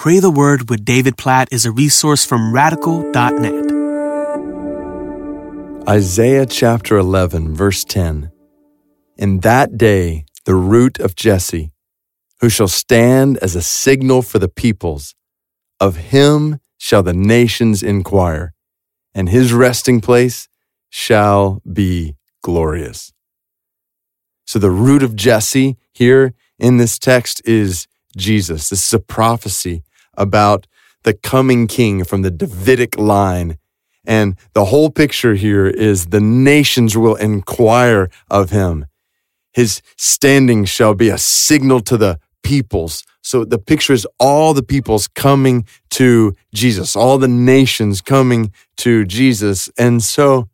Pray the Word with David Platt is a resource from radical.net. Isaiah chapter 11, verse 10. In that day, the root of Jesse, who shall stand as a signal for the peoples, of him shall the nations inquire, and his resting place shall be glorious. So the root of Jesse here in this text is Jesus. This is a prophecy about the coming king from the Davidic line. And the whole picture here is the nations will inquire of him. His standing shall be a signal to the peoples. So the picture is all the peoples coming to Jesus, all the nations coming to Jesus. And so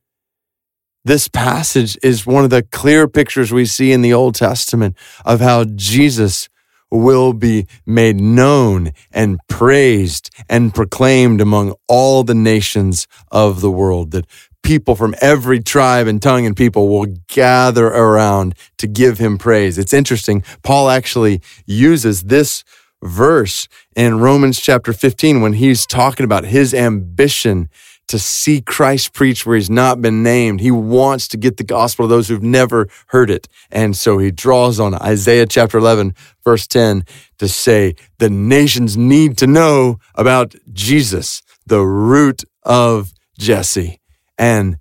this passage is one of the clear pictures we see in the Old Testament of how Jesus will be made known and praised and proclaimed among all the nations of the world. That people from every tribe and tongue and people will gather around to give him praise. It's interesting. Paul actually uses this verse in Romans chapter 15 when he's talking about his ambition to see Christ preach where he's not been named. He wants to get the gospel to those who've never heard it. And so he draws on Isaiah chapter 11, verse 10 to say the nations need to know about Jesus, the root of Jesse. And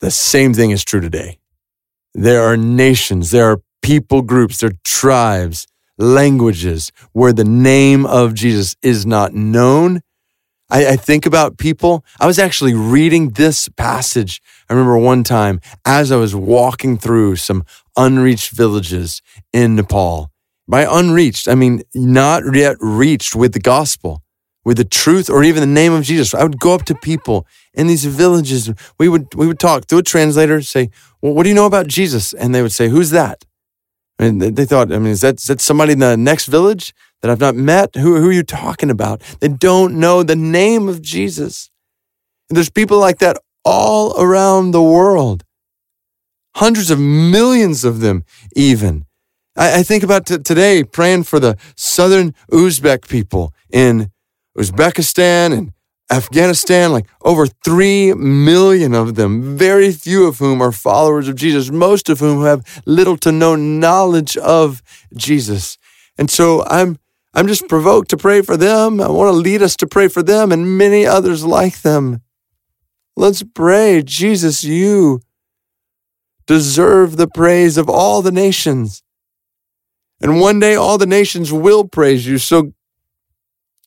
the same thing is true today. There are nations, there are people groups, there are tribes, languages where the name of Jesus is not known I, I, think about people. I was actually reading this passage. I remember one time as I was walking through some unreached villages in Nepal. By unreached, I mean not yet reached with the gospel, with the truth, or even the name of Jesus. I would go up to people in these villages. We would we would talk through a translator, say, "Well, what do you know about Jesus?" And they would say, "Who's that?" And they thought, I mean, is that, is that somebody in the next village? that I've not met? Who, who are you talking about? They don't know the name of Jesus. And there's people like that all around the world. Hundreds of millions of them, even. I, I think about t- today praying for the southern Uzbek people in Uzbekistan and Afghanistan, like over 3 million of them, very few of whom are followers of Jesus, most of whom have little to no knowledge of Jesus. And so I'm I'm just provoked to pray for them. I want to lead us to pray for them and many others like them. Let's pray. Jesus, you deserve the praise of all the nations. And one day all the nations will praise you. So,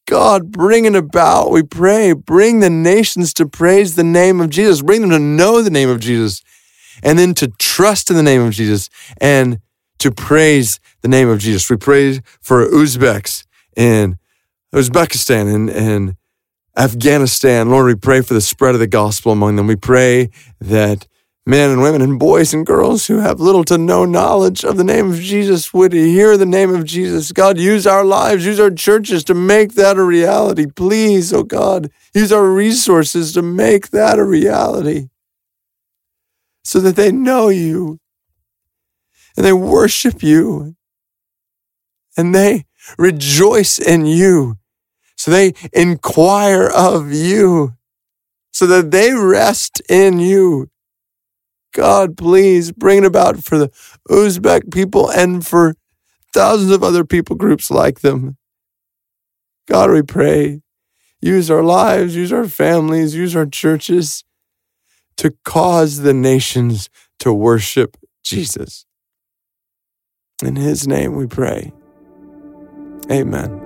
God, bring it about, we pray. Bring the nations to praise the name of Jesus. Bring them to know the name of Jesus and then to trust in the name of Jesus and to praise the name of Jesus. We pray for Uzbeks in Uzbekistan and, and Afghanistan. Lord, we pray for the spread of the gospel among them. We pray that men and women and boys and girls who have little to no knowledge of the name of Jesus would hear the name of Jesus. God, use our lives, use our churches to make that a reality. Please, oh God, use our resources to make that a reality so that they know you and they worship you and they rejoice in you. So they inquire of you so that they rest in you. God, please bring it about for the Uzbek people and for thousands of other people groups like them. God, we pray, use our lives, use our families, use our churches to cause the nations to worship Jesus. In his name we pray. Amen.